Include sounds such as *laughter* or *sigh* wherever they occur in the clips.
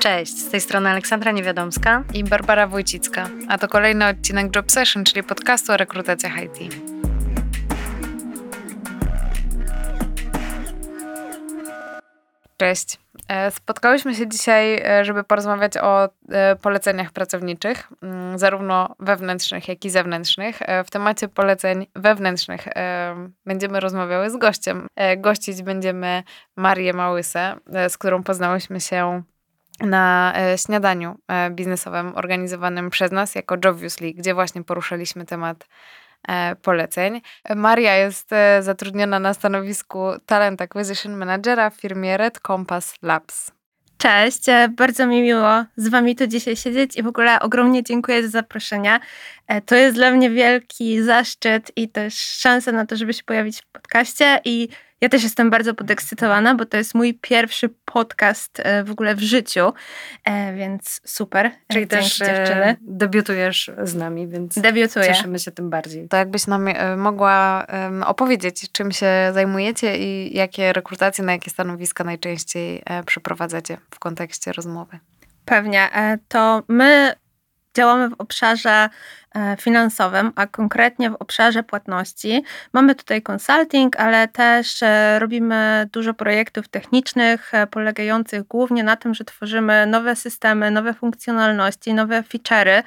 Cześć, z tej strony Aleksandra Niewiadomska i Barbara Wójcicka, a to kolejny odcinek Job Session, czyli podcastu o rekrutacjach IT. Cześć. E, spotkałyśmy się dzisiaj, e, żeby porozmawiać o e, poleceniach pracowniczych, mm, zarówno wewnętrznych, jak i zewnętrznych. W temacie poleceń wewnętrznych będziemy rozmawiały z gościem. Gościć będziemy Marię Małysę, z którą poznałyśmy się na śniadaniu biznesowym organizowanym przez nas jako Jobviously, gdzie właśnie poruszaliśmy temat E, poleceń. Maria jest e, zatrudniona na stanowisku Talent Acquisition Managera w firmie Red Compass Labs. Cześć, e, bardzo mi miło z Wami tu dzisiaj siedzieć i w ogóle ogromnie dziękuję za zaproszenie. To jest dla mnie wielki zaszczyt i też szansa na to, żeby się pojawić w podcaście i ja też jestem bardzo podekscytowana, bo to jest mój pierwszy podcast e, w ogóle w życiu, e, więc super. Czyli Dzięki też dziewczyny. debiutujesz z nami, więc Debiutuję. cieszymy się tym bardziej. To jakbyś nam e, mogła opowiedzieć, czym się zajmujecie i jakie rekrutacje, na jakie stanowiska najczęściej przeprowadzacie w kontekście rozmowy? Pewnie. To my działamy w obszarze E, finansowym, a konkretnie w obszarze płatności. Mamy tutaj consulting, ale też e, robimy dużo projektów technicznych e, polegających głównie na tym, że tworzymy nowe systemy, nowe funkcjonalności, nowe feature'y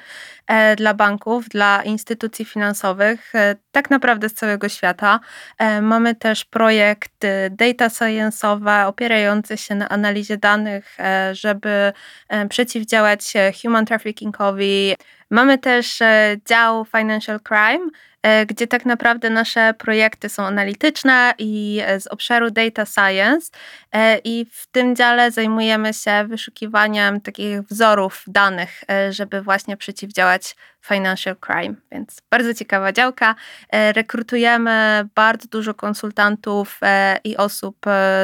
dla banków, dla instytucji finansowych, tak naprawdę z całego świata. Mamy też projekt data science'owe opierający się na analizie danych, żeby przeciwdziałać human traffickingowi, Mamy też e, dział Financial Crime, gdzie tak naprawdę nasze projekty są analityczne i e, z obszaru data science e, i w tym dziale zajmujemy się wyszukiwaniem takich wzorów danych, żeby właśnie przeciwdziałać financial crime, więc bardzo ciekawa działka. Rekrutujemy bardzo dużo konsultantów i osób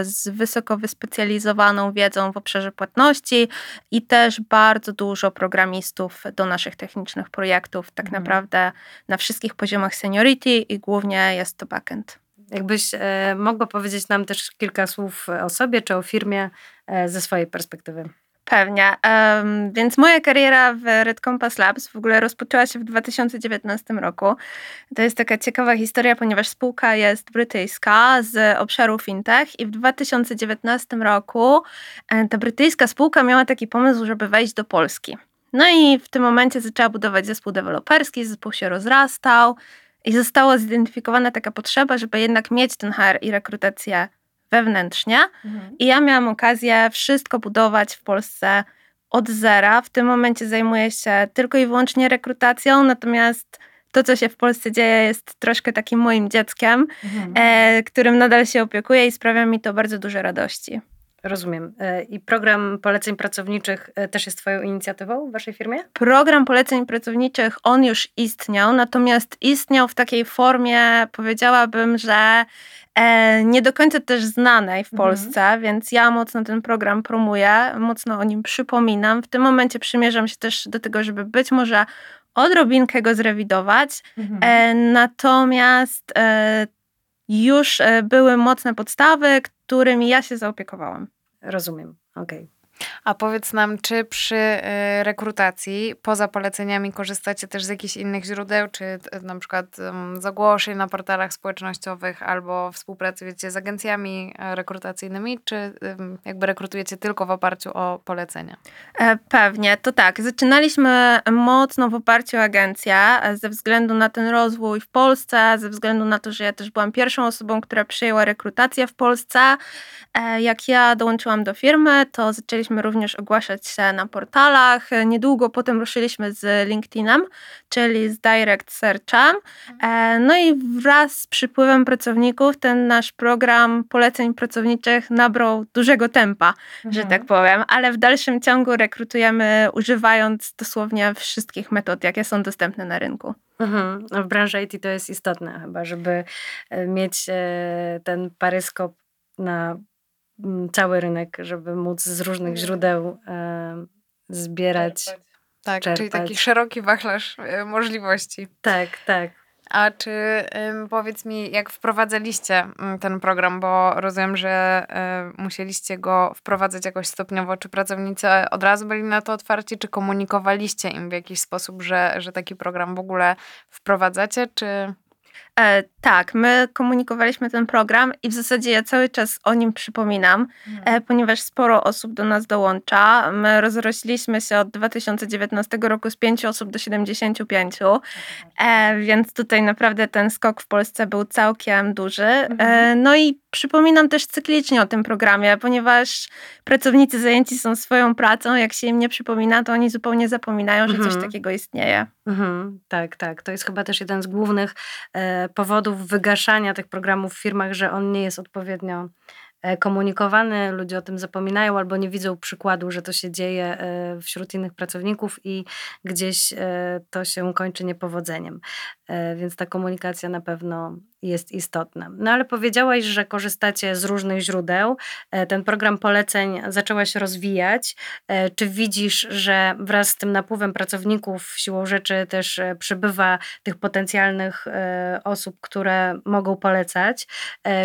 z wysoko wyspecjalizowaną wiedzą w obszarze płatności i też bardzo dużo programistów do naszych technicznych projektów, tak mhm. naprawdę na wszystkich poziomach seniority i głównie jest to backend. Jakbyś e, mogła powiedzieć nam też kilka słów o sobie czy o firmie e, ze swojej perspektywy. Pewnie. Um, więc moja kariera w Red Compass Labs w ogóle rozpoczęła się w 2019 roku. To jest taka ciekawa historia, ponieważ spółka jest brytyjska z obszaru fintech i w 2019 roku e, ta brytyjska spółka miała taki pomysł, żeby wejść do Polski. No i w tym momencie zaczęła budować zespół deweloperski, zespół się rozrastał i została zidentyfikowana taka potrzeba, żeby jednak mieć ten HR i rekrutację wewnętrznie. Mhm. I ja miałam okazję wszystko budować w Polsce od zera. W tym momencie zajmuję się tylko i wyłącznie rekrutacją, natomiast to, co się w Polsce dzieje, jest troszkę takim moim dzieckiem, mhm. e, którym nadal się opiekuję i sprawia mi to bardzo dużo radości. Rozumiem. E, I program poleceń pracowniczych e, też jest Twoją inicjatywą w Waszej firmie? Program poleceń pracowniczych, on już istniał, natomiast istniał w takiej formie, powiedziałabym, że e, nie do końca też znanej w mhm. Polsce, mhm. więc ja mocno ten program promuję, mocno o nim przypominam. W tym momencie przymierzam się też do tego, żeby być może odrobinkę go zrewidować. Mhm. Natomiast już były mocne podstawy, którymi ja się zaopiekowałam. Rozumiem, okej. Okay. A powiedz nam, czy przy y, rekrutacji poza poleceniami korzystacie też z jakichś innych źródeł, czy na przykład zagłoszeń na portalach społecznościowych albo współpracy wiecie, z agencjami e, rekrutacyjnymi, czy jakby rekrutujecie tylko w oparciu o polecenia? E, pewnie, to tak. Zaczynaliśmy mocno w oparciu o agencję e, ze względu na ten rozwój w Polsce, ze względu na to, że ja też byłam pierwszą osobą, która przyjęła rekrutację w Polsce. Jak ja dołączyłam do firmy, to zaczęliśmy zaczęliśmy również ogłaszać się na portalach. Niedługo potem ruszyliśmy z LinkedInem, czyli z Direct Searchem. E, no i wraz z przypływem pracowników ten nasz program poleceń pracowniczych nabrał dużego tempa, mhm. że tak powiem, ale w dalszym ciągu rekrutujemy używając dosłownie wszystkich metod, jakie są dostępne na rynku. Mhm. W branży IT to jest istotne chyba, żeby e, mieć e, ten paryskop na cały rynek, żeby móc z różnych źródeł e, zbierać. Tak, czerpać. czyli taki szeroki wachlarz e, możliwości. Tak, tak. A czy powiedz mi, jak wprowadzaliście mm, ten program, bo rozumiem, że y, musieliście go wprowadzać jakoś stopniowo, czy pracownicy od razu byli na to otwarci, czy komunikowaliście im w jakiś sposób, że, że taki program w ogóle wprowadzacie, czy... E, tak, my komunikowaliśmy ten program i w zasadzie ja cały czas o nim przypominam, mhm. e, ponieważ sporo osób do nas dołącza. My rozrośliśmy się od 2019 roku z 5 osób do 75, e, więc tutaj naprawdę ten skok w Polsce był całkiem duży. E, mhm. no i przypominam też cyklicznie o tym programie, ponieważ pracownicy zajęci są swoją pracą, jak się im nie przypomina, to oni zupełnie zapominają, że mhm. coś takiego istnieje. Mhm, tak, tak. To jest chyba też jeden z głównych e, powodów wygaszania tych programów w firmach, że on nie jest odpowiednio e, komunikowany, ludzie o tym zapominają albo nie widzą przykładu, że to się dzieje e, wśród innych pracowników i gdzieś e, to się kończy niepowodzeniem. Więc ta komunikacja na pewno jest istotna. No ale powiedziałaś, że korzystacie z różnych źródeł. E, ten program poleceń zaczęła się rozwijać. E, czy widzisz, że wraz z tym napływem pracowników siłą rzeczy też e, przybywa tych potencjalnych osób, które mogą polecać,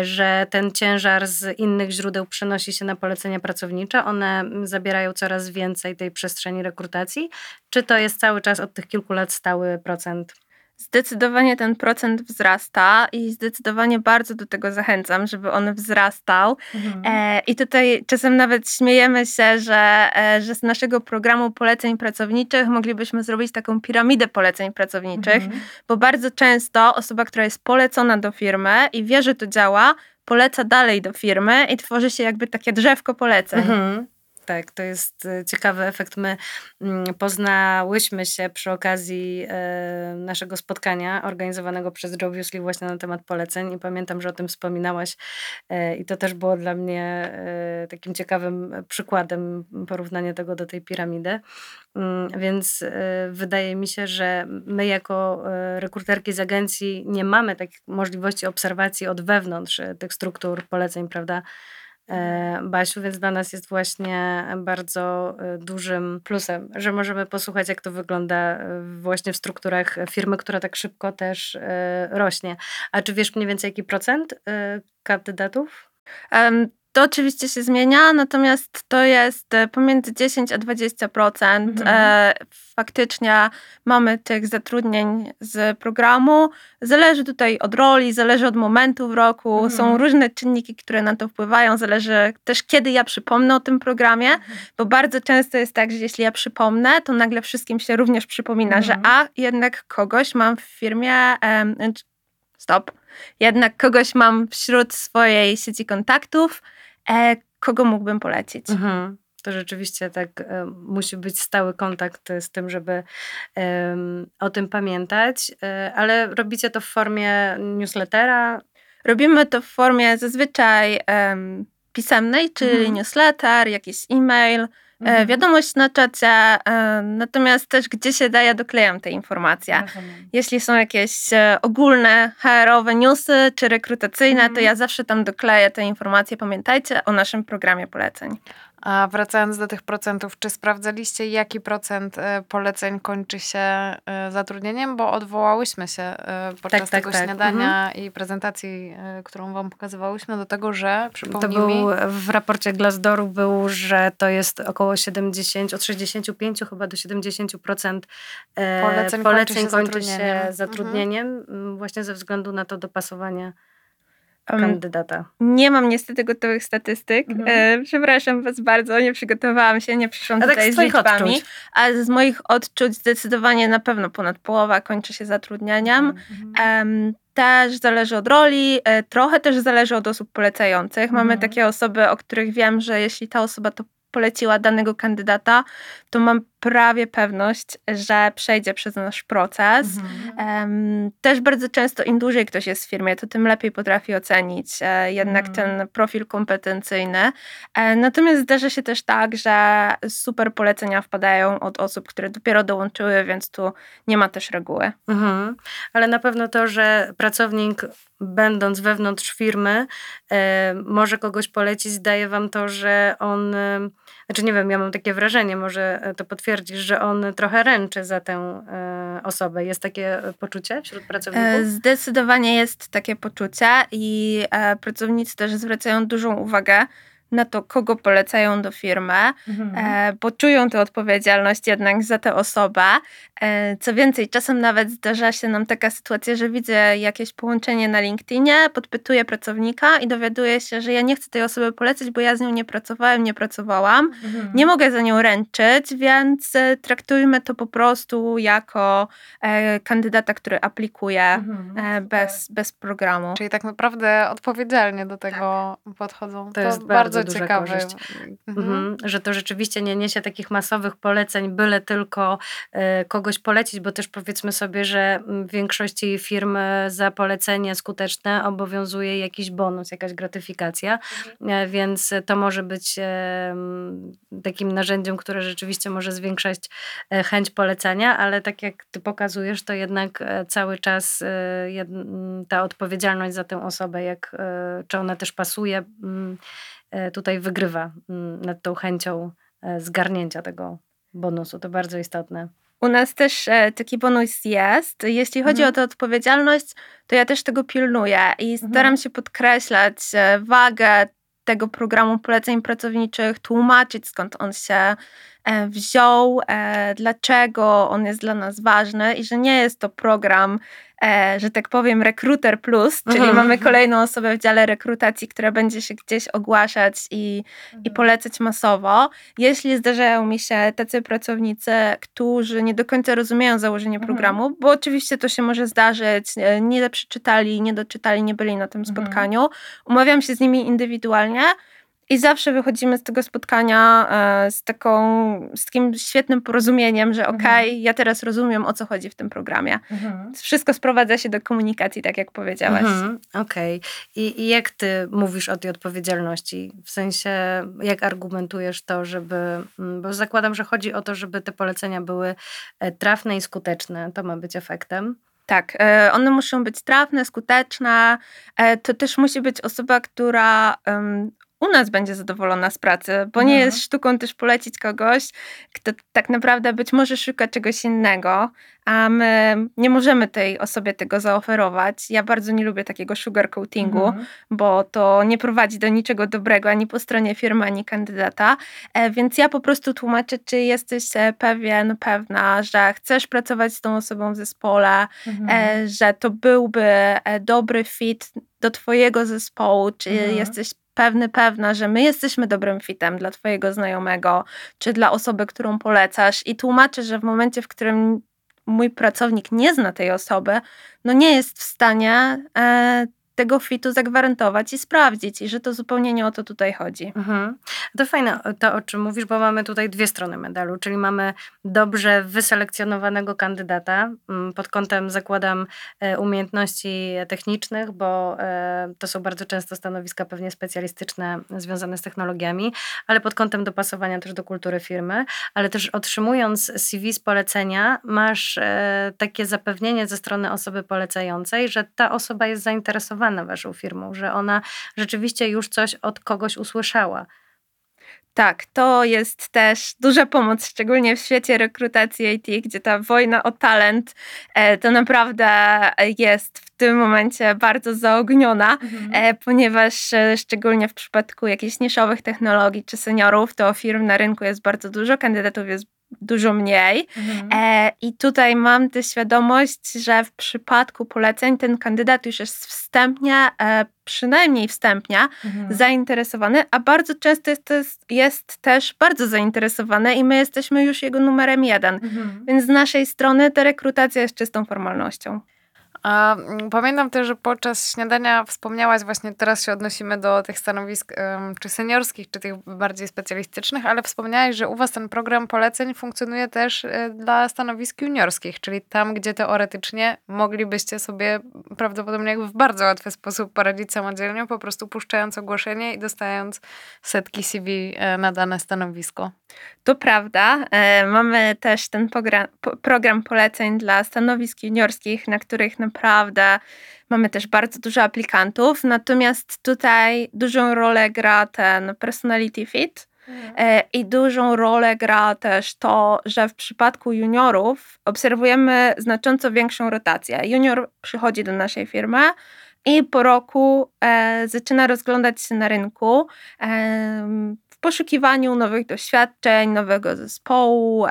że ten ciężar z innych źródeł przenosi się na polecenia pracownicze? One zabierają coraz więcej tej przestrzeni rekrutacji? Czy to jest cały czas od tych kilku lat stały procent? Zdecydowanie ten procent wzrasta i zdecydowanie bardzo do tego zachęcam, żeby on wzrastał. Mhm. E, I tutaj czasem nawet śmiejemy się, że, e, że z naszego programu poleceń pracowniczych moglibyśmy zrobić taką piramidę poleceń pracowniczych, mhm. bo bardzo często osoba, która jest polecona do firmy i wie, że to działa, poleca dalej do firmy i tworzy się jakby takie drzewko poleceń. Mhm. Tak, to jest e, ciekawy efekt. My mm, poznałyśmy się przy okazji e, naszego spotkania organizowanego przez Jobviously właśnie na temat poleceń i pamiętam, że o tym wspominałaś e, i to też było dla mnie takim ciekawym przykładem porównania tego do tej piramidy. Mm, więc wydaje mi się, że my jako rekruterki z agencji nie mamy takich możliwości obserwacji od wewnątrz tych struktur poleceń, prawda? E, Basiu, więc dla nas jest właśnie bardzo e, dużym plusem, że możemy posłuchać, jak to wygląda e, właśnie w strukturach firmy, która tak szybko też rośnie. A czy wiesz mniej więcej jaki procent kandydatów? Um, to oczywiście się zmienia, natomiast to jest e, pomiędzy 10 a 20%. Mhm. E, faktycznie mamy tych zatrudnień z programu. Zależy tutaj od roli, zależy od momentu w roku. Mhm. Są różne czynniki, które na to wpływają. Zależy też, kiedy ja przypomnę o tym programie, mhm. bo bardzo często jest tak, że jeśli ja przypomnę, to nagle wszystkim się również przypomina, że mhm. a jednak kogoś mam w firmie. Um, stop. Jednak kogoś mam wśród swojej sieci kontaktów, E, kogo mógłbym polecić? Mhm. To rzeczywiście tak e, musi być stały kontakt z tym, żeby o tym pamiętać, e, ale robicie to w formie newslettera? Robimy to w formie zazwyczaj pisemnej, czyli mhm. newsletter, jakiś e-mail, E, mhm. Wiadomość na czacie, e, natomiast też gdzie się daje, doklejam te informacje. Rozumiem. Jeśli są jakieś e, ogólne HR-owe newsy czy rekrutacyjne, mhm. to ja zawsze tam dokleję te informacje. Pamiętajcie o naszym programie poleceń. A wracając do tych procentów, czy sprawdzaliście, jaki procent e, poleceń kończy się e, zatrudnieniem? Bo odwołałyśmy się e, podczas tak, tak, tego tak. śniadania mhm. i prezentacji, którą wam pokazywałyśmy, do tego, że przypomnij To był, mi... w raporcie Glassdooru był, że to jest około 70, od 65 chyba do 70% poleceń, poleceń kończy się zatrudnieniem, się zatrudnieniem mhm. właśnie ze względu na to dopasowanie kandydata? Nie mam niestety gotowych statystyk. Mhm. E, przepraszam Was bardzo, nie przygotowałam się, nie przyszłam a tutaj tak z, z liczbami. Odczuć. A z moich odczuć zdecydowanie na pewno ponad połowa kończy się zatrudnieniem. Mhm. też zależy od roli, e, trochę też zależy od osób polecających. Mamy mhm. takie osoby, o których wiem, że jeśli ta osoba to poleciła danego kandydata, to mam prawie pewność, że przejdzie przez nasz proces. Mhm. Też bardzo często im dłużej ktoś jest w firmie, to tym lepiej potrafi ocenić e, jednak mhm. ten profil kompetencyjny. E, natomiast zdarza się też tak, że super polecenia wpadają od osób, które dopiero dołączyły, więc tu nie ma też reguły. Mhm. Ale na pewno to, że pracownik będąc wewnątrz firmy, e, może kogoś polecić, daje wam to, że on znaczy nie wiem, ja mam takie wrażenie, może to potwierdzisz, że on trochę ręczy za tę osobę. Jest takie poczucie wśród pracowników? Zdecydowanie jest takie poczucie i pracownicy też zwracają dużą uwagę na to, kogo polecają do firmy, mhm. e, bo czują tę odpowiedzialność jednak za tę osobę. E, co więcej, czasem nawet zdarza się nam taka sytuacja, że widzę jakieś połączenie na LinkedInie, podpytuję pracownika i dowiaduję się, że ja nie chcę tej osoby polecać, bo ja z nią nie pracowałem, nie pracowałam. Mhm. Nie mogę za nią ręczyć, więc e, traktujmy to po prostu jako kandydata, który aplikuje mhm. bez, bez programu. Czyli tak naprawdę odpowiedzialnie do tego tak. podchodzą. To, to jest bardzo bardzo ciekawe. Korzyść. Mhm. mhm. Że to rzeczywiście nie niesie takich masowych poleceń, byle tylko y, kogoś polecić, bo też powiedzmy sobie, że w większości firm za polecenie skuteczne obowiązuje jakiś bonus, jakaś gratyfikacja, mhm. E, więc to może być takim narzędziem, które rzeczywiście może zwiększać chęć polecenia, ale tak jak ty pokazujesz, to jednak cały czas ta odpowiedzialność za tę osobę, jak, czy ona też pasuje, mm, E, tutaj wygrywa mm, nad tą chęcią e, zgarnięcia tego bonusu. To bardzo istotne. U nas też e, taki bonus jest. Jeśli chodzi mhm. o tę odpowiedzialność, to ja też tego pilnuję i mhm. staram się podkreślać wagę tego programu poleceń pracowniczych, tłumaczyć skąd on się wziął, dlaczego on jest dla nas ważny i że nie jest to program e, że tak powiem, rekruter plus, czyli mhm. mamy kolejną osobę w dziale rekrutacji, która będzie się gdzieś ogłaszać i, mhm. i polecać masowo. Jeśli zdarzają mi się tacy pracownicy, którzy nie do końca rozumieją założenie mhm. programu, bo oczywiście to się może zdarzyć, e, nie przeczytali, nie doczytali, nie byli na tym mhm. spotkaniu, umawiam się z nimi indywidualnie, i zawsze wychodzimy z tego spotkania e, z, taką, z takim świetnym porozumieniem, że okej, okay, mhm. ja teraz rozumiem, o co chodzi w tym programie. Mhm. Wszystko sprowadza się do komunikacji, tak jak powiedziałaś. Mhm. Okej. Okay. I, I jak ty mówisz o tej odpowiedzialności? W sensie, jak argumentujesz to, żeby... Mm, bo zakładam, że chodzi o to, żeby te polecenia były e, trafne i skuteczne. To ma być efektem. Tak, e, one muszą być trafne, skuteczne. To też musi być osoba, która u nas będzie zadowolona z pracy, bo nie mhm. jest sztuką też polecić kogoś, kto tak naprawdę być może szuka czegoś innego, a my nie możemy tej osobie tego zaoferować. Ja bardzo nie lubię takiego sugarcoatingu, mhm. bo to nie prowadzi do niczego dobrego ani po stronie firmy, ani kandydata. E, więc ja po prostu tłumaczę, czy jesteś e, pewien, pewna, że chcesz pracować z tą osobą w zespole, mhm. E, że to byłby dobry fit do Twojego zespołu, czy mhm. jesteś pewny, pewna, że my jesteśmy dobrym fitem dla Twojego znajomego, czy dla osoby, którą polecasz, i tłumaczę, że w momencie, w którym mój pracownik nie zna tej osoby, no nie jest w stanie e, tego fitu zagwarantować i sprawdzić, i że to zupełnie nie o to tutaj chodzi. Mhm. To fajne to, o czym mówisz, bo mamy tutaj dwie strony medalu, czyli mamy dobrze wyselekcjonowanego kandydata mm, pod kątem, zakładam, e, umiejętności technicznych, bo e, to są bardzo często stanowiska pewnie specjalistyczne związane z technologiami, ale pod kątem dopasowania też do kultury firmy, ale też otrzymując CV z polecenia, masz e, takie zapewnienie ze strony osoby polecającej, że ta osoba jest zainteresowana zainteresowana waszą firmą, że ona rzeczywiście już coś od kogoś usłyszała. Tak, to jest też duża pomoc, szczególnie w świecie rekrutacji IT, gdzie ta wojna o talent e, to naprawdę jest w tym momencie bardzo zaogniona, mhm. E, ponieważ e, szczególnie w przypadku jakichś niszowych technologii czy seniorów, to firm na rynku jest bardzo dużo, kandydatów jest dużo mniej. Mhm. E, I tutaj mam tę świadomość, że w przypadku poleceń ten kandydat już jest wstępnie, e, przynajmniej wstępnie, mhm. zainteresowany, a bardzo często jest, jest, też bardzo zainteresowany i my jesteśmy już jego numerem jeden. Mhm. Więc z naszej strony ta rekrutacja jest czystą formalnością. A mm, pamiętam też, że podczas śniadania wspomniałaś, właśnie teraz się odnosimy do tych stanowisk czy seniorskich, czy tych bardziej specjalistycznych, ale wspomniałaś, że u Was ten program poleceń funkcjonuje też e, dla stanowisk juniorskich, czyli tam, gdzie teoretycznie moglibyście sobie prawdopodobnie w bardzo łatwy sposób poradzić samodzielnie, po prostu puszczając ogłoszenie i dostając setki CV e, na dane stanowisko. To prawda. E, mamy też ten program, poleceń dla stanowisk juniorskich, na których naprawdę mamy też bardzo dużo aplikantów. Natomiast tutaj dużą rolę gra ten personality fit. E, I dużą rolę gra też to, że w przypadku juniorów obserwujemy znacząco większą rotację. Junior przychodzi do naszej firmy i po roku e, zaczyna rozglądać się na rynku e, poszukiwaniu nowych doświadczeń, nowego zespołu,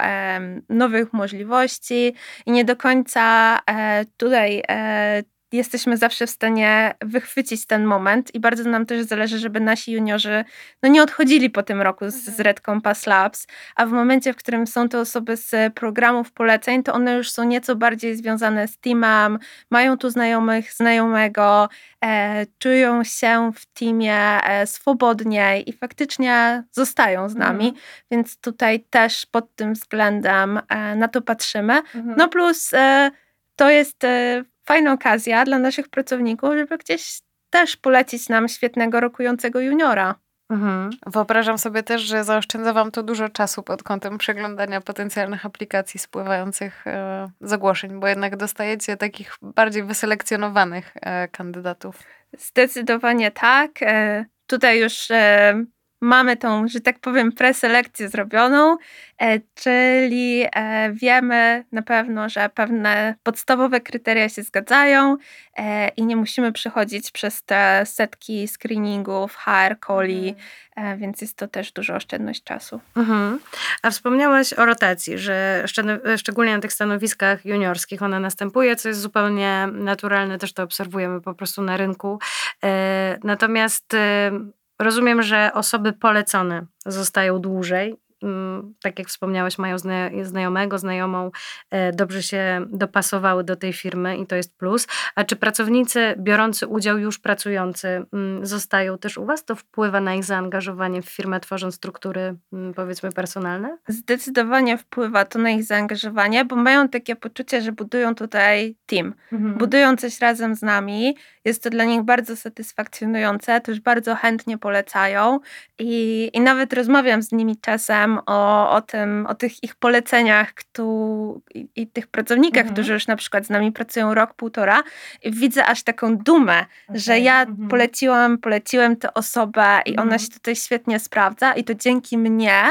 nowych możliwości. I nie do końca e, tutaj e, jesteśmy zawsze w stanie wychwycić ten moment i bardzo nam też zależy, żeby nasi juniorzy no nie odchodzili po tym roku z, z Mhm. Red Compass Labs, a w momencie, w którym są to osoby z programów poleceń, to one już są nieco bardziej związane z teamem, mają tu znajomych, znajomego, e, czują się w teamie e, swobodniej i faktycznie zostają z nami, Mhm. więc tutaj też pod tym względem e, na to patrzymy. Mhm. No plus e, to jest e, fajna okazja dla naszych pracowników, żeby gdzieś też polecić nam świetnego rokującego juniora. Mhm. Wyobrażam sobie też, że zaoszczędza Wam to dużo czasu pod kątem przeglądania potencjalnych aplikacji spływających e, zagłoszeń, bo jednak dostajecie takich bardziej wyselekcjonowanych e, kandydatów. Zdecydowanie tak. E, Tutaj już e, mamy tą, że tak powiem, preselekcję zrobioną, e, czyli e, wiemy na pewno, że pewne podstawowe kryteria się zgadzają e, i nie musimy przechodzić przez te setki screeningów, HR, coli, e, więc jest to też duża oszczędność czasu. Mhm. A wspomniałaś o rotacji, że szczególnie- na tych stanowiskach juniorskich ona następuje, co jest zupełnie naturalne, też to obserwujemy po prostu na rynku. Natomiast rozumiem, że osoby polecone zostają dłużej. Tak jak wspomniałaś, mają zna- znajomego, znajomą, e, dobrze się dopasowały do tej firmy i to jest plus. A czy pracownicy biorący udział, już pracujący, zostają też u Was? To wpływa na ich zaangażowanie w firmę, tworząc struktury, powiedzmy, personalne? Zdecydowanie wpływa to na ich zaangażowanie, bo mają takie poczucie, że budują tutaj team. budują coś razem z nami. Jest to dla nich bardzo satysfakcjonujące, też bardzo chętnie polecają i, i nawet rozmawiam z nimi czasem o, o tym, o tych ich poleceniach któ- i, i tych pracownikach, Mhm. którzy już na przykład z nami pracują rok, półtora i widzę aż taką dumę, że Okej, ja mhm. poleciłam, poleciłem tę osobę i ona Mhm. się tutaj świetnie sprawdza i to dzięki mnie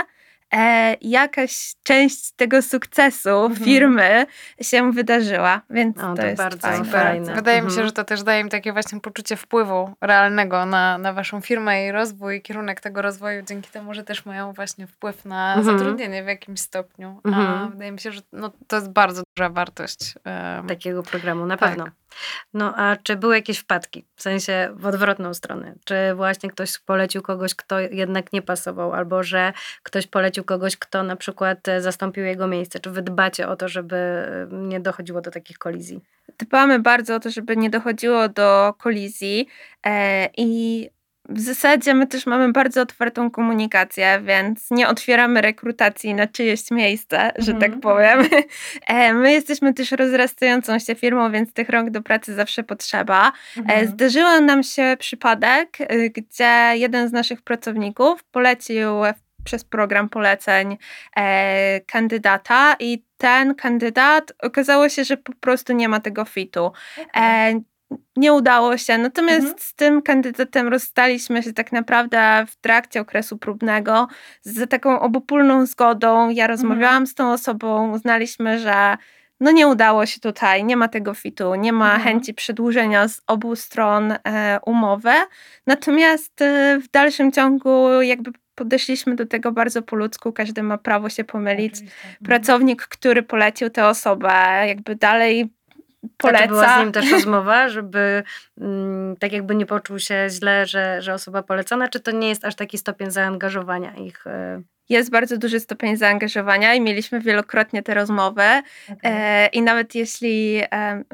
e, jakaś część tego sukcesu Mhm. firmy się wydarzyła, więc O, to, to jest bardzo fajne. fajne. Wydaje mi się, Mhm. że to też daje im takie właśnie poczucie wpływu realnego na, na Waszą firmę i rozwój, kierunek tego rozwoju, dzięki temu, że też mają właśnie wpływ na Mhm. zatrudnienie w jakimś stopniu. A Mhm. wydaje mi się, że no, to jest bardzo duża wartość. em, Takiego programu, na Tak. pewno. No a czy były jakieś wpadki? W sensie w odwrotną stronę. Czy właśnie ktoś polecił kogoś, kto jednak nie pasował, albo że ktoś polecił kogoś, kto na przykład e, zastąpił jego miejsce? Czy wy dbacie o to, żeby e, nie dochodziło do takich kolizji? Dbamy bardzo o to, żeby nie dochodziło do kolizji e, i w zasadzie my też mamy bardzo otwartą komunikację, więc nie otwieramy rekrutacji na czyjeś miejsce, że Mhm. tak powiem. *laughs* E, my jesteśmy też rozrastającą się firmą, więc tych rąk do pracy zawsze potrzeba. E, Zdarzył nam się przypadek, gdzie jeden z naszych pracowników polecił przez program poleceń e, kandydata i ten kandydat okazało się, że po prostu nie ma tego fitu. E, nie udało się. Natomiast Mhm. z tym kandydatem rozstaliśmy się tak naprawdę w trakcie okresu próbnego z taką obopólną zgodą. Ja rozmawiałam z tą osobą, uznaliśmy, że no nie udało się tutaj, nie ma tego fitu, nie ma Mhm. chęci przedłużenia z obu stron e, umowy. Natomiast e, w dalszym ciągu jakby podeszliśmy do tego bardzo po ludzku, każdy ma prawo się pomylić. Pracownik, który polecił tę osobę, jakby dalej A czy była z poleca. nim też *laughs* rozmowa, żeby mm, tak jakby nie poczuł się źle, że, że osoba polecona, czy to nie jest aż taki stopień zaangażowania ich? e, Jest bardzo duży stopień zaangażowania i mieliśmy wielokrotnie te rozmowy. E, I nawet jeśli e,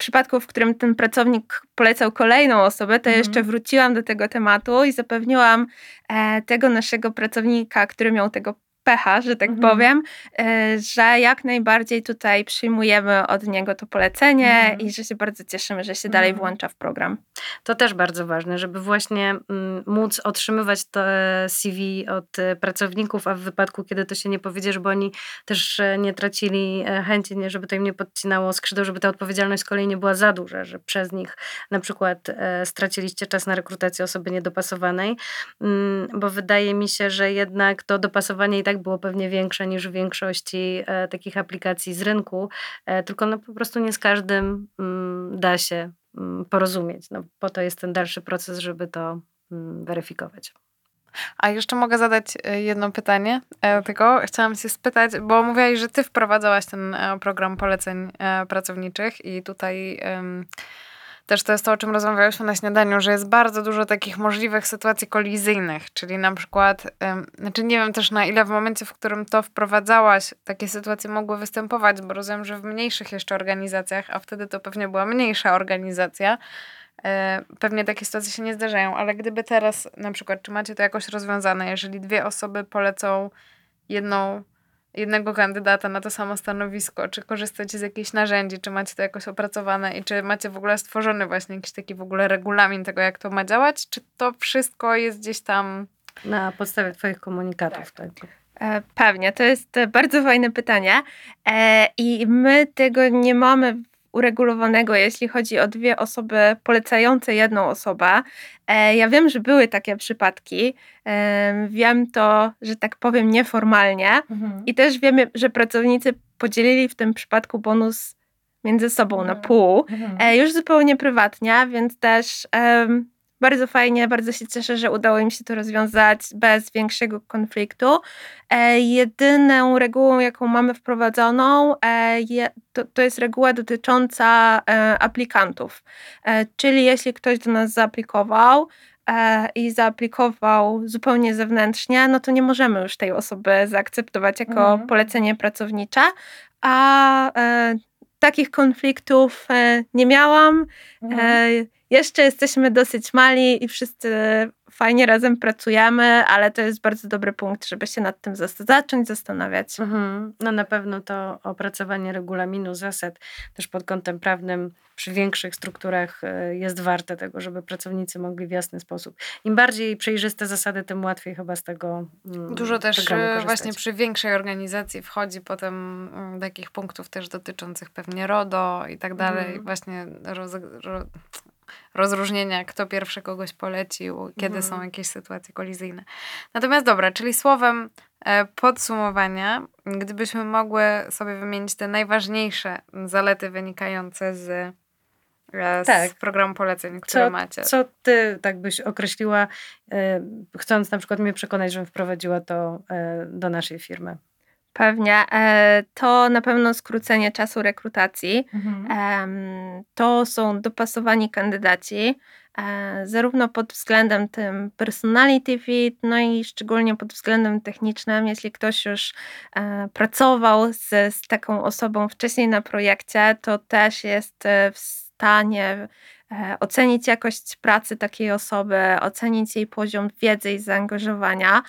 przypadku, w którym ten pracownik polecał kolejną osobę, to Mhm. jeszcze wróciłam do tego tematu i zapewniłam e, tego naszego pracownika, który miał tego pecha, że tak Mhm. powiem, e, że jak najbardziej tutaj przyjmujemy od niego to polecenie Mhm. i że się bardzo cieszymy, że się dalej Mhm. włącza w program. To też bardzo ważne, żeby właśnie mm, móc otrzymywać te CV od e, pracowników, a w wypadku, kiedy to się nie powiedzie, żeby oni też e, nie tracili e, chęci, nie, żeby to im nie podcinało skrzydeł, żeby ta odpowiedzialność z kolei nie była za duża, że przez nich na przykład e, straciliście czas na rekrutację osoby niedopasowanej, Mm, bo wydaje mi się, że jednak to dopasowanie i tak było pewnie większe niż w większości e, takich aplikacji z rynku, e, tylko no po prostu nie z każdym mm, da się mm, porozumieć. No, po to jest ten dalszy proces, żeby to mm, weryfikować. A jeszcze mogę zadać e, jedno pytanie, e, tylko chciałam się spytać, bo mówiłaś, że ty wprowadzałaś ten program poleceń pracowniczych i tutaj em, też to jest to, o czym rozmawiałyśmy na śniadaniu, że jest bardzo dużo takich możliwych sytuacji kolizyjnych, czyli na przykład, em, znaczy nie wiem też na ile w momencie, w którym to wprowadzałaś, takie sytuacje mogły występować, bo rozumiem, że w mniejszych jeszcze organizacjach, a wtedy to pewnie była mniejsza organizacja, E, Pewnie takie sytuacje się nie zdarzają, ale gdyby teraz na przykład, czy macie to jakoś rozwiązane, jeżeli dwie osoby polecą jedną, jednego kandydata na to samo stanowisko, czy korzystacie z jakichś narzędzi, czy macie to jakoś opracowane? I czy macie w ogóle stworzony właśnie jakiś taki w ogóle regulamin tego, jak to ma działać, czy to wszystko jest gdzieś tam... Na podstawie Twoich komunikatów. Tak. E, Pewnie, to jest e, bardzo fajne pytanie. E, i my tego nie mamy uregulowanego, jeśli chodzi o dwie osoby polecające jedną osobę. E, Ja wiem, że były takie przypadki. Em, Wiem to, że tak powiem, nieformalnie i też wiemy, że pracownicy podzielili w tym przypadku bonus między sobą na pół. E, już zupełnie prywatnie, więc też bardzo fajnie, bardzo się cieszę, że udało im się to rozwiązać bez większego konfliktu. E, jedyną regułą, jaką mamy wprowadzoną, e, je, to, to jest reguła dotycząca e, aplikantów. E, czyli jeśli ktoś do nas zaaplikował, e, i zaaplikował zupełnie zewnętrznie, no to nie możemy już tej osoby zaakceptować jako Mhm. polecenie pracownicze, a e, takich konfliktów e, nie miałam. E, jeszcze jesteśmy dosyć mali i wszyscy fajnie razem pracujemy, ale to jest bardzo dobry punkt, żeby się nad tym zas- zacząć zastanawiać. Mhm. No na pewno to opracowanie regulaminu zasad też pod kątem prawnym przy większych strukturach e, jest warte tego, żeby pracownicy mogli w jasny sposób. Im bardziej przejrzyste zasady, tym łatwiej chyba z tego mm, Dużo też e, właśnie przy większej organizacji wchodzi potem mm, takich punktów też dotyczących pewnie RODO i tak dalej. Mhm. Właśnie roz, ro, rozróżnienia, kto pierwszy kogoś polecił, kiedy Mhm. są jakieś sytuacje kolizyjne. Natomiast dobra, czyli słowem e, podsumowania, gdybyśmy mogły sobie wymienić te najważniejsze zalety wynikające z, e, z Tak. programu poleceń, które Co, macie. co ty tak byś określiła, e, chcąc na przykład mnie przekonać, żebym wprowadziła to do naszej firmy? Pewnie. E, to na pewno skrócenie czasu rekrutacji. Em, To są dopasowani kandydaci, e, zarówno pod względem tym personality fit, no i szczególnie pod względem technicznym. Jeśli ktoś już e, pracował z, z taką osobą wcześniej na projekcie, to też jest w stanie ocenić jakość pracy takiej osoby, ocenić jej poziom wiedzy i zaangażowania,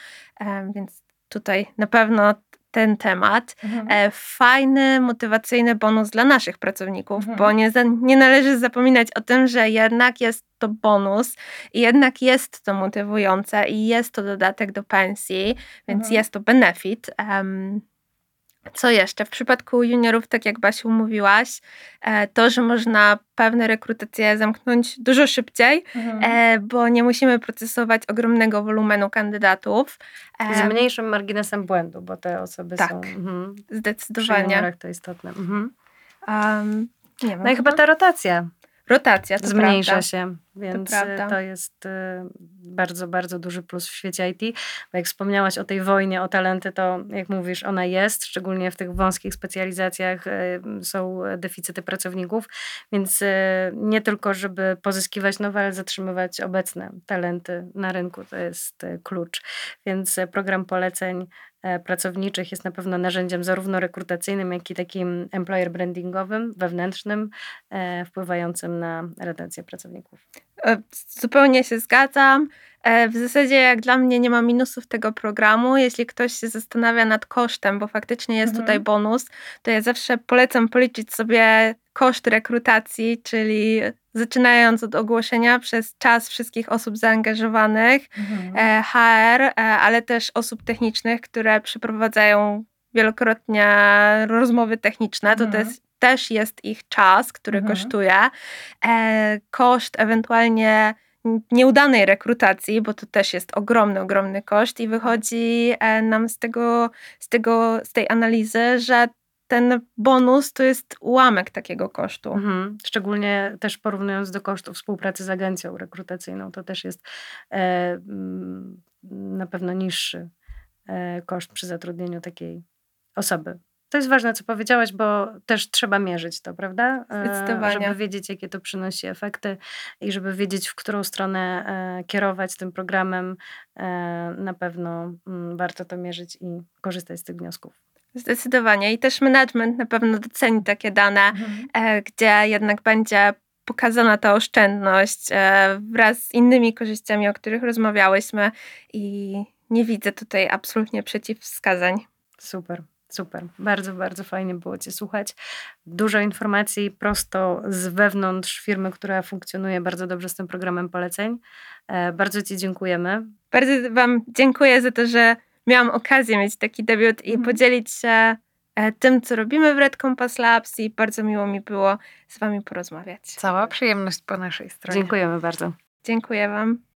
więc tutaj na pewno ten temat. E, Fajny, motywacyjny bonus dla naszych pracowników, Mhm. bo nie, nie należy zapominać o tym, że jednak jest to bonus i jednak jest to motywujące i jest to dodatek do pensji, więc Mhm. jest to benefit. Em, co jeszcze? W przypadku juniorów, tak jak Basiu mówiłaś, e, to, że można pewne rekrutacje zamknąć dużo szybciej, e, bo nie musimy procesować ogromnego wolumenu kandydatów. Z Em, mniejszym marginesem błędu, bo te osoby tak. są mhm, przy Zdecydowanie. juniorach to istotne. Mhm. Um, nie wiem, No i chyba ta rotacja rotacja to zmniejsza prawda. się, więc y, prawda. to jest y, bardzo, bardzo duży plus w świecie IT. Bo jak wspomniałaś o tej wojnie o talenty, to jak mówisz, ona jest, szczególnie w tych wąskich specjalizacjach y, są deficyty pracowników, więc y, nie tylko, żeby pozyskiwać nowe, ale zatrzymywać obecne talenty na rynku, to jest y, klucz. Więc y, program poleceń pracowniczych jest na pewno narzędziem zarówno rekrutacyjnym, jak i takim employer brandingowym, wewnętrznym, wpływającym na retencję pracowników. E, zupełnie się zgadzam. E, w zasadzie, jak dla mnie, nie ma minusów tego programu. Jeśli ktoś się zastanawia nad kosztem, bo faktycznie jest Mhm. tutaj bonus, to ja zawsze polecam policzyć sobie koszt rekrutacji, czyli zaczynając od ogłoszenia przez czas wszystkich osób zaangażowanych, e, HR, ale też osób technicznych, które przeprowadzają wielokrotnie rozmowy techniczne. To, to Mhm. jest, też jest ich czas, który Mhm. kosztuje. E, koszt ewentualnie nieudanej rekrutacji, bo to też jest ogromny, ogromny koszt i wychodzi e, nam z tego, z tego, z tej analizy, że ten bonus to jest ułamek takiego kosztu. Mhm. Szczególnie też porównując do kosztów współpracy z agencją rekrutacyjną, to też jest e, na pewno niższy e, koszt przy zatrudnieniu takiej osoby. To jest ważne, co powiedziałaś, bo też trzeba mierzyć to, prawda? E, Zdecydowanie. Żeby wiedzieć, jakie to przynosi efekty i żeby wiedzieć, w którą stronę e, kierować tym programem, e, na pewno mm, warto to mierzyć i korzystać z tych wniosków. Zdecydowanie. I też management na pewno doceni takie dane, e, gdzie jednak będzie pokazana ta oszczędność wraz z innymi korzyściami, o których rozmawiałyśmy i nie widzę tutaj absolutnie przeciwwskazań. Super, super. Bardzo, bardzo fajnie było Cię słuchać. Dużo informacji prosto z wewnątrz firmy, która funkcjonuje bardzo dobrze z tym programem poleceń. E, bardzo Ci dziękujemy. Bardzo Wam dziękuję za to, że miałam okazję mieć taki debiut i Mhm. podzielić się e, tym, co robimy w Red Compass Labs i bardzo miło mi było z Wami porozmawiać. Cała przyjemność po naszej stronie. Dziękujemy bardzo. Dziękuję Wam.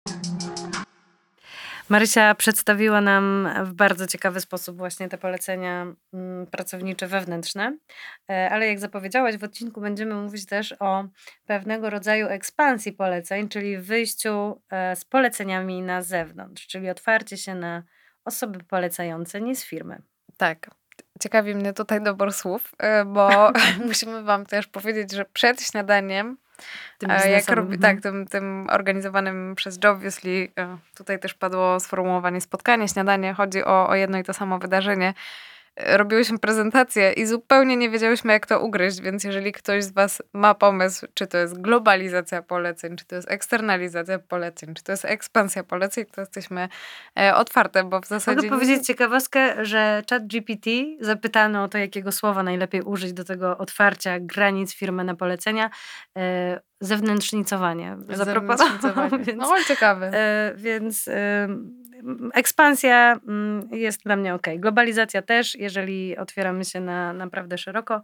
Marysia przedstawiła nam w bardzo ciekawy sposób właśnie te polecenia mm, pracownicze wewnętrzne, E, ale jak zapowiedziałaś, w odcinku będziemy mówić też o pewnego rodzaju ekspansji poleceń, czyli wyjściu e, z poleceniami na zewnątrz, czyli otwarcie się na osoby polecające nie z firmy. Tak. Ciekawi mnie tutaj dobór słów, y, bo *laughs* *laughs* musimy wam też powiedzieć, że przed śniadaniem, Tym e, jak robi, mhm. tak, tym, tym organizowanym przez Jobviously, e, tutaj też padło sformułowanie spotkanie, śniadanie, chodzi o, o jedno i to samo wydarzenie. E, Robiłyśmy prezentację i zupełnie nie wiedziałyśmy, jak to ugryźć, więc jeżeli ktoś z Was ma pomysł, czy to jest globalizacja poleceń, czy to jest eksternalizacja poleceń, czy to jest ekspansja poleceń, to jesteśmy e, otwarte, bo w zasadzie... Mogę powiedzieć ciekawostkę, że ChatGPT zapytano o to, jakiego słowa najlepiej użyć do tego otwarcia granic firmy na polecenia. Zewnętrznicowanie. Zaproponował, więc, No, ale ciekawy. e, więc e, ekspansja mm, jest dla mnie ok. Globalizacja też, jeżeli otwieramy się na naprawdę szeroko.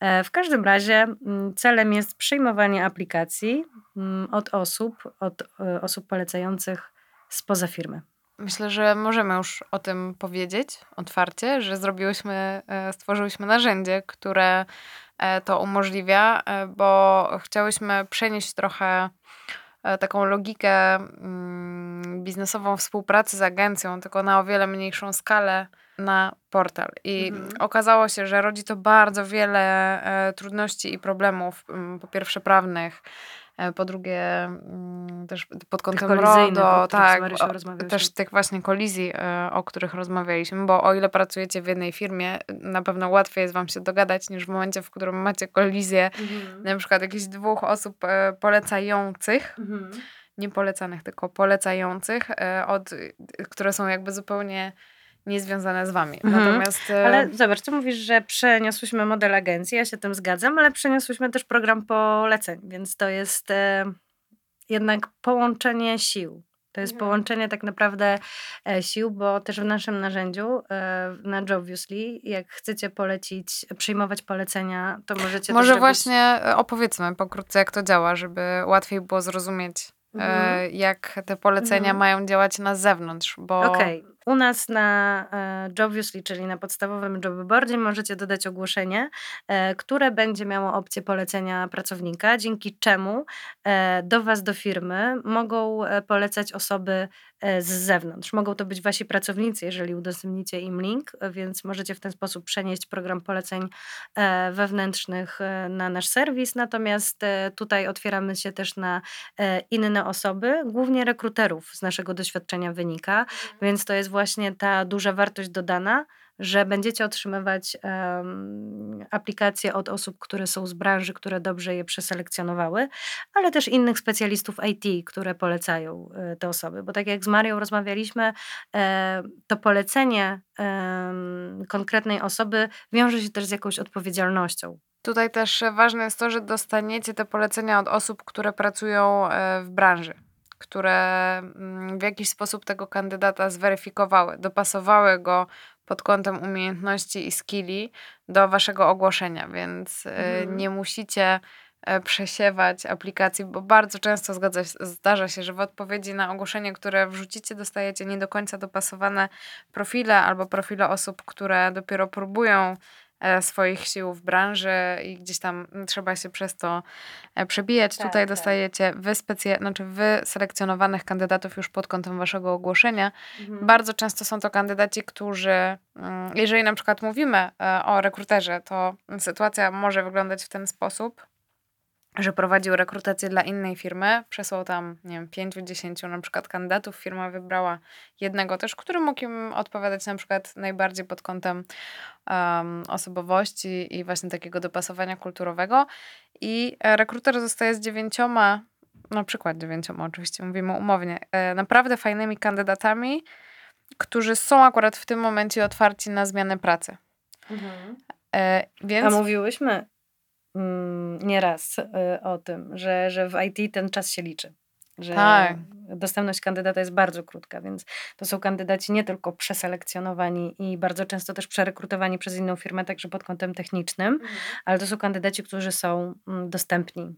E, w każdym razie mm, celem jest przyjmowanie aplikacji mm, od osób, od osób polecających spoza firmy. Myślę, że możemy już o tym powiedzieć otwarcie, że zrobiłyśmy, stworzyłyśmy narzędzie, które to umożliwia, e, bo chciałyśmy przenieść trochę e, taką logikę mm, biznesową współpracy z agencją, tylko na o wiele mniejszą skalę na portal. I Mhm. okazało się, że rodzi to bardzo wiele e, trudności i problemów, mm, po pierwsze prawnych, e, po drugie mm, też pod kątem RODO, tak, o- też tych właśnie kolizji, e, o których rozmawialiśmy, bo o ile pracujecie w jednej firmie, na pewno łatwiej jest wam się dogadać niż w momencie, w którym macie kolizję. Na przykład jakichś dwóch osób e, polecających, nie polecanych, tylko polecających, e, od, które są jakby zupełnie niezwiązane z wami. Mhm. Natomiast e, Ale zobacz, ty mówisz, że przeniosłyśmy model agencji, ja się tym zgadzam, ale przeniosłyśmy też program poleceń, więc to jest e, jednak połączenie sił. To jest Mhm. połączenie tak naprawdę e, sił, bo też w naszym narzędziu na Jobviously, jak chcecie polecić, przyjmować polecenia, to możecie może właśnie opowiedzmy pokrótce, jak to działa, żeby łatwiej było zrozumieć, Mhm. jak te polecenia Mhm. mają działać na zewnątrz, bo Okej. U nas na e, Jobviously, czyli na podstawowym jobboardzie możecie dodać ogłoszenie, e, które będzie miało opcję polecenia pracownika, dzięki czemu e, do Was, do firmy mogą polecać osoby z zewnątrz. Mogą to być Wasi pracownicy, jeżeli udostępnicie im link, e, więc możecie w ten sposób przenieść program poleceń e, wewnętrznych e, na nasz serwis. Natomiast e, tutaj otwieramy się też na e, inne osoby, głównie rekruterów z naszego doświadczenia wynika, więc to jest właśnie ta duża wartość dodana, że będziecie otrzymywać um, aplikacje od osób, które są z branży, które dobrze je przeselekcjonowały, ale też innych specjalistów IT, które polecają e, te osoby. Bo tak jak z Marią rozmawialiśmy, e, to polecenie konkretnej osoby wiąże się też z jakąś odpowiedzialnością. Tutaj też ważne jest to, że dostaniecie te polecenia od osób, które pracują e, w branży które mm, w jakiś sposób tego kandydata zweryfikowały, dopasowały go pod kątem umiejętności i skilli do waszego ogłoszenia, więc e, mhm. nie musicie e, przesiewać aplikacji, bo bardzo często zgadza, zdarza się, że w odpowiedzi na ogłoszenie, które wrzucicie, dostajecie nie do końca dopasowane profile albo profile osób, które dopiero próbują swoich sił w branży i gdzieś tam trzeba się przez to e, przebijać. Tak, Tutaj tak. dostajecie wyspecja- znaczy wyselekcjonowanych kandydatów już pod kątem waszego ogłoszenia. Mhm. Bardzo często są to kandydaci, którzy, mm, jeżeli na przykład mówimy e, o rekruterze, to sytuacja może wyglądać w ten sposób, że prowadził rekrutację dla innej firmy, przesłał tam, nie wiem, 5-10 na przykład kandydatów, firma wybrała jednego też, który mógł im odpowiadać na przykład najbardziej pod kątem um, osobowości i właśnie takiego dopasowania kulturowego i rekruter zostaje z dziewięcioma, na przykład dziewięcioma oczywiście, mówimy umownie, e, naprawdę fajnymi kandydatami, którzy są akurat w tym momencie otwarci na zmianę pracy. Mhm. E, więc... A mówiłyśmy nieraz y, o tym, że, że w IT ten czas się liczy. Że tak. dostępność kandydata jest bardzo krótka, więc to są kandydaci nie tylko przeselekcjonowani i bardzo często też przerekrutowani przez inną firmę, także pod kątem technicznym, mhm. ale to są kandydaci, którzy są mm, dostępni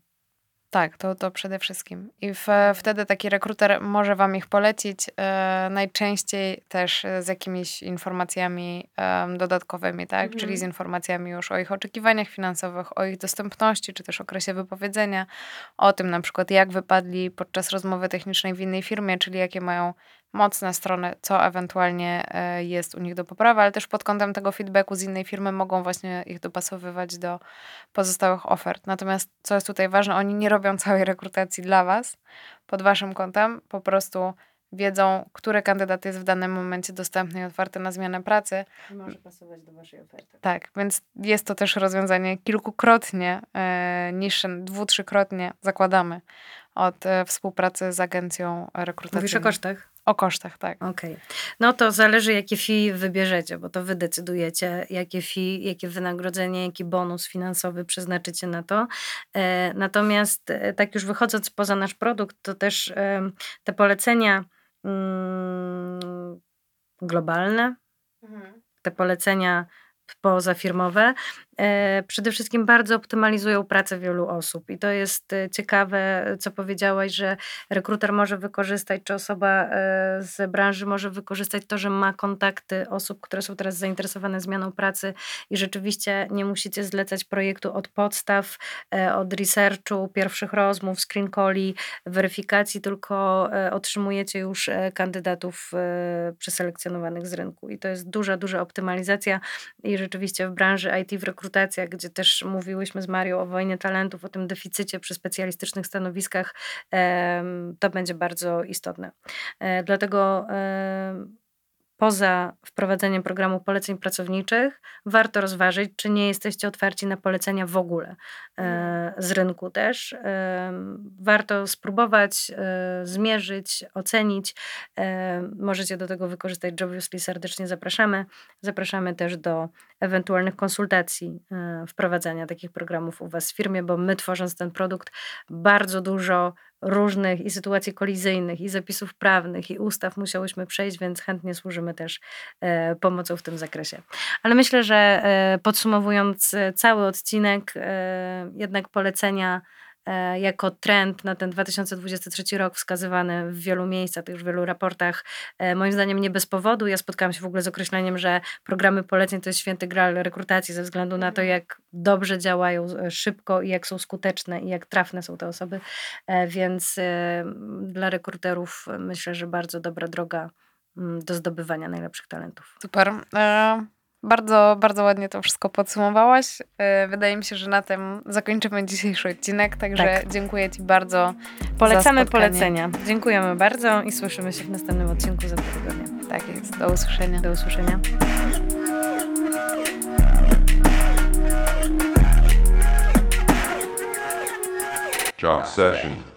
tak, to, to przede wszystkim. I w, wtedy taki rekruter może Wam ich polecić, e, najczęściej też z jakimiś informacjami e, dodatkowymi, tak? Mhm. Czyli z informacjami już o ich oczekiwaniach finansowych, o ich dostępności, czy też okresie wypowiedzenia, o tym na przykład jak wypadli podczas rozmowy technicznej w innej firmie, czyli jakie mają mocne strony, co ewentualnie e, jest u nich do poprawy, ale też pod kątem tego feedbacku z innej firmy mogą właśnie ich dopasowywać do pozostałych ofert. Natomiast co jest tutaj ważne, oni nie robią całej rekrutacji dla Was pod Waszym kątem, po prostu wiedzą, który kandydat jest w danym momencie dostępny i otwarty na zmianę pracy. I może pasować do Waszej oferty. Tak, więc jest to też rozwiązanie kilkukrotnie e, niższe, dwu, trzykrotnie zakładamy od e, współpracy z agencją rekrutacyjną. Mówisz o kosztach? O kosztach, tak. Okej. Okay. No to zależy, jakie fee wybierzecie, bo to wy decydujecie, jakie fee, jakie wynagrodzenie, jaki bonus finansowy przeznaczycie na to. E, natomiast e, tak już wychodząc poza nasz produkt, to też te polecenia mm, globalne, mhm. te polecenia pozafirmowe, przede wszystkim bardzo optymalizują pracę wielu osób. I to jest e, ciekawe, co powiedziałaś, że rekruter może wykorzystać, czy osoba e, z branży może wykorzystać to, że ma kontakty osób, które są teraz zainteresowane zmianą pracy i rzeczywiście nie musicie zlecać projektu od podstaw, od researchu, pierwszych rozmów, screen calli, weryfikacji, tylko otrzymujecie już kandydatów przeselekcjonowanych z rynku. I to jest duża, duża optymalizacja i rzeczywiście w branży IT, w gdzie też mówiłyśmy z Marią o wojnie talentów, o tym deficycie przy specjalistycznych stanowiskach, to będzie bardzo istotne. E, dlatego poza wprowadzeniem programu poleceń pracowniczych, warto rozważyć, czy nie jesteście otwarci na polecenia w ogóle e, z rynku też. E, warto spróbować, e, zmierzyć, ocenić. Możecie do tego wykorzystać Jobusly, serdecznie zapraszamy. Zapraszamy też do ewentualnych konsultacji wprowadzania takich programów u Was w firmie, bo my tworząc ten produkt bardzo dużo różnych i sytuacji kolizyjnych, i zapisów prawnych, i ustaw musiałyśmy przejść, więc chętnie służymy też e, pomocą w tym zakresie. Ale myślę, że e, podsumowując e, cały odcinek, jednak polecenia jako trend na ten 2023 rok wskazywany w wielu miejscach, już w wielu raportach. E, moim zdaniem nie bez powodu. Ja spotkałam się w ogóle z określeniem, że programy poleceń to jest święty gral rekrutacji ze względu na to, mhm. jak dobrze działają e, szybko i jak są skuteczne i jak trafne są te osoby. Więc dla rekruterów myślę, że bardzo dobra droga mm, do zdobywania najlepszych talentów. Super. Bardzo, bardzo ładnie to wszystko podsumowałaś. E, wydaje mi się, że na tym zakończymy dzisiejszy odcinek, także tak. dziękuję Ci bardzo. Polecamy polecenia. Dziękujemy bardzo i słyszymy się w następnym odcinku za tygodnie. Tak jest. Do usłyszenia. Do usłyszenia. Job session.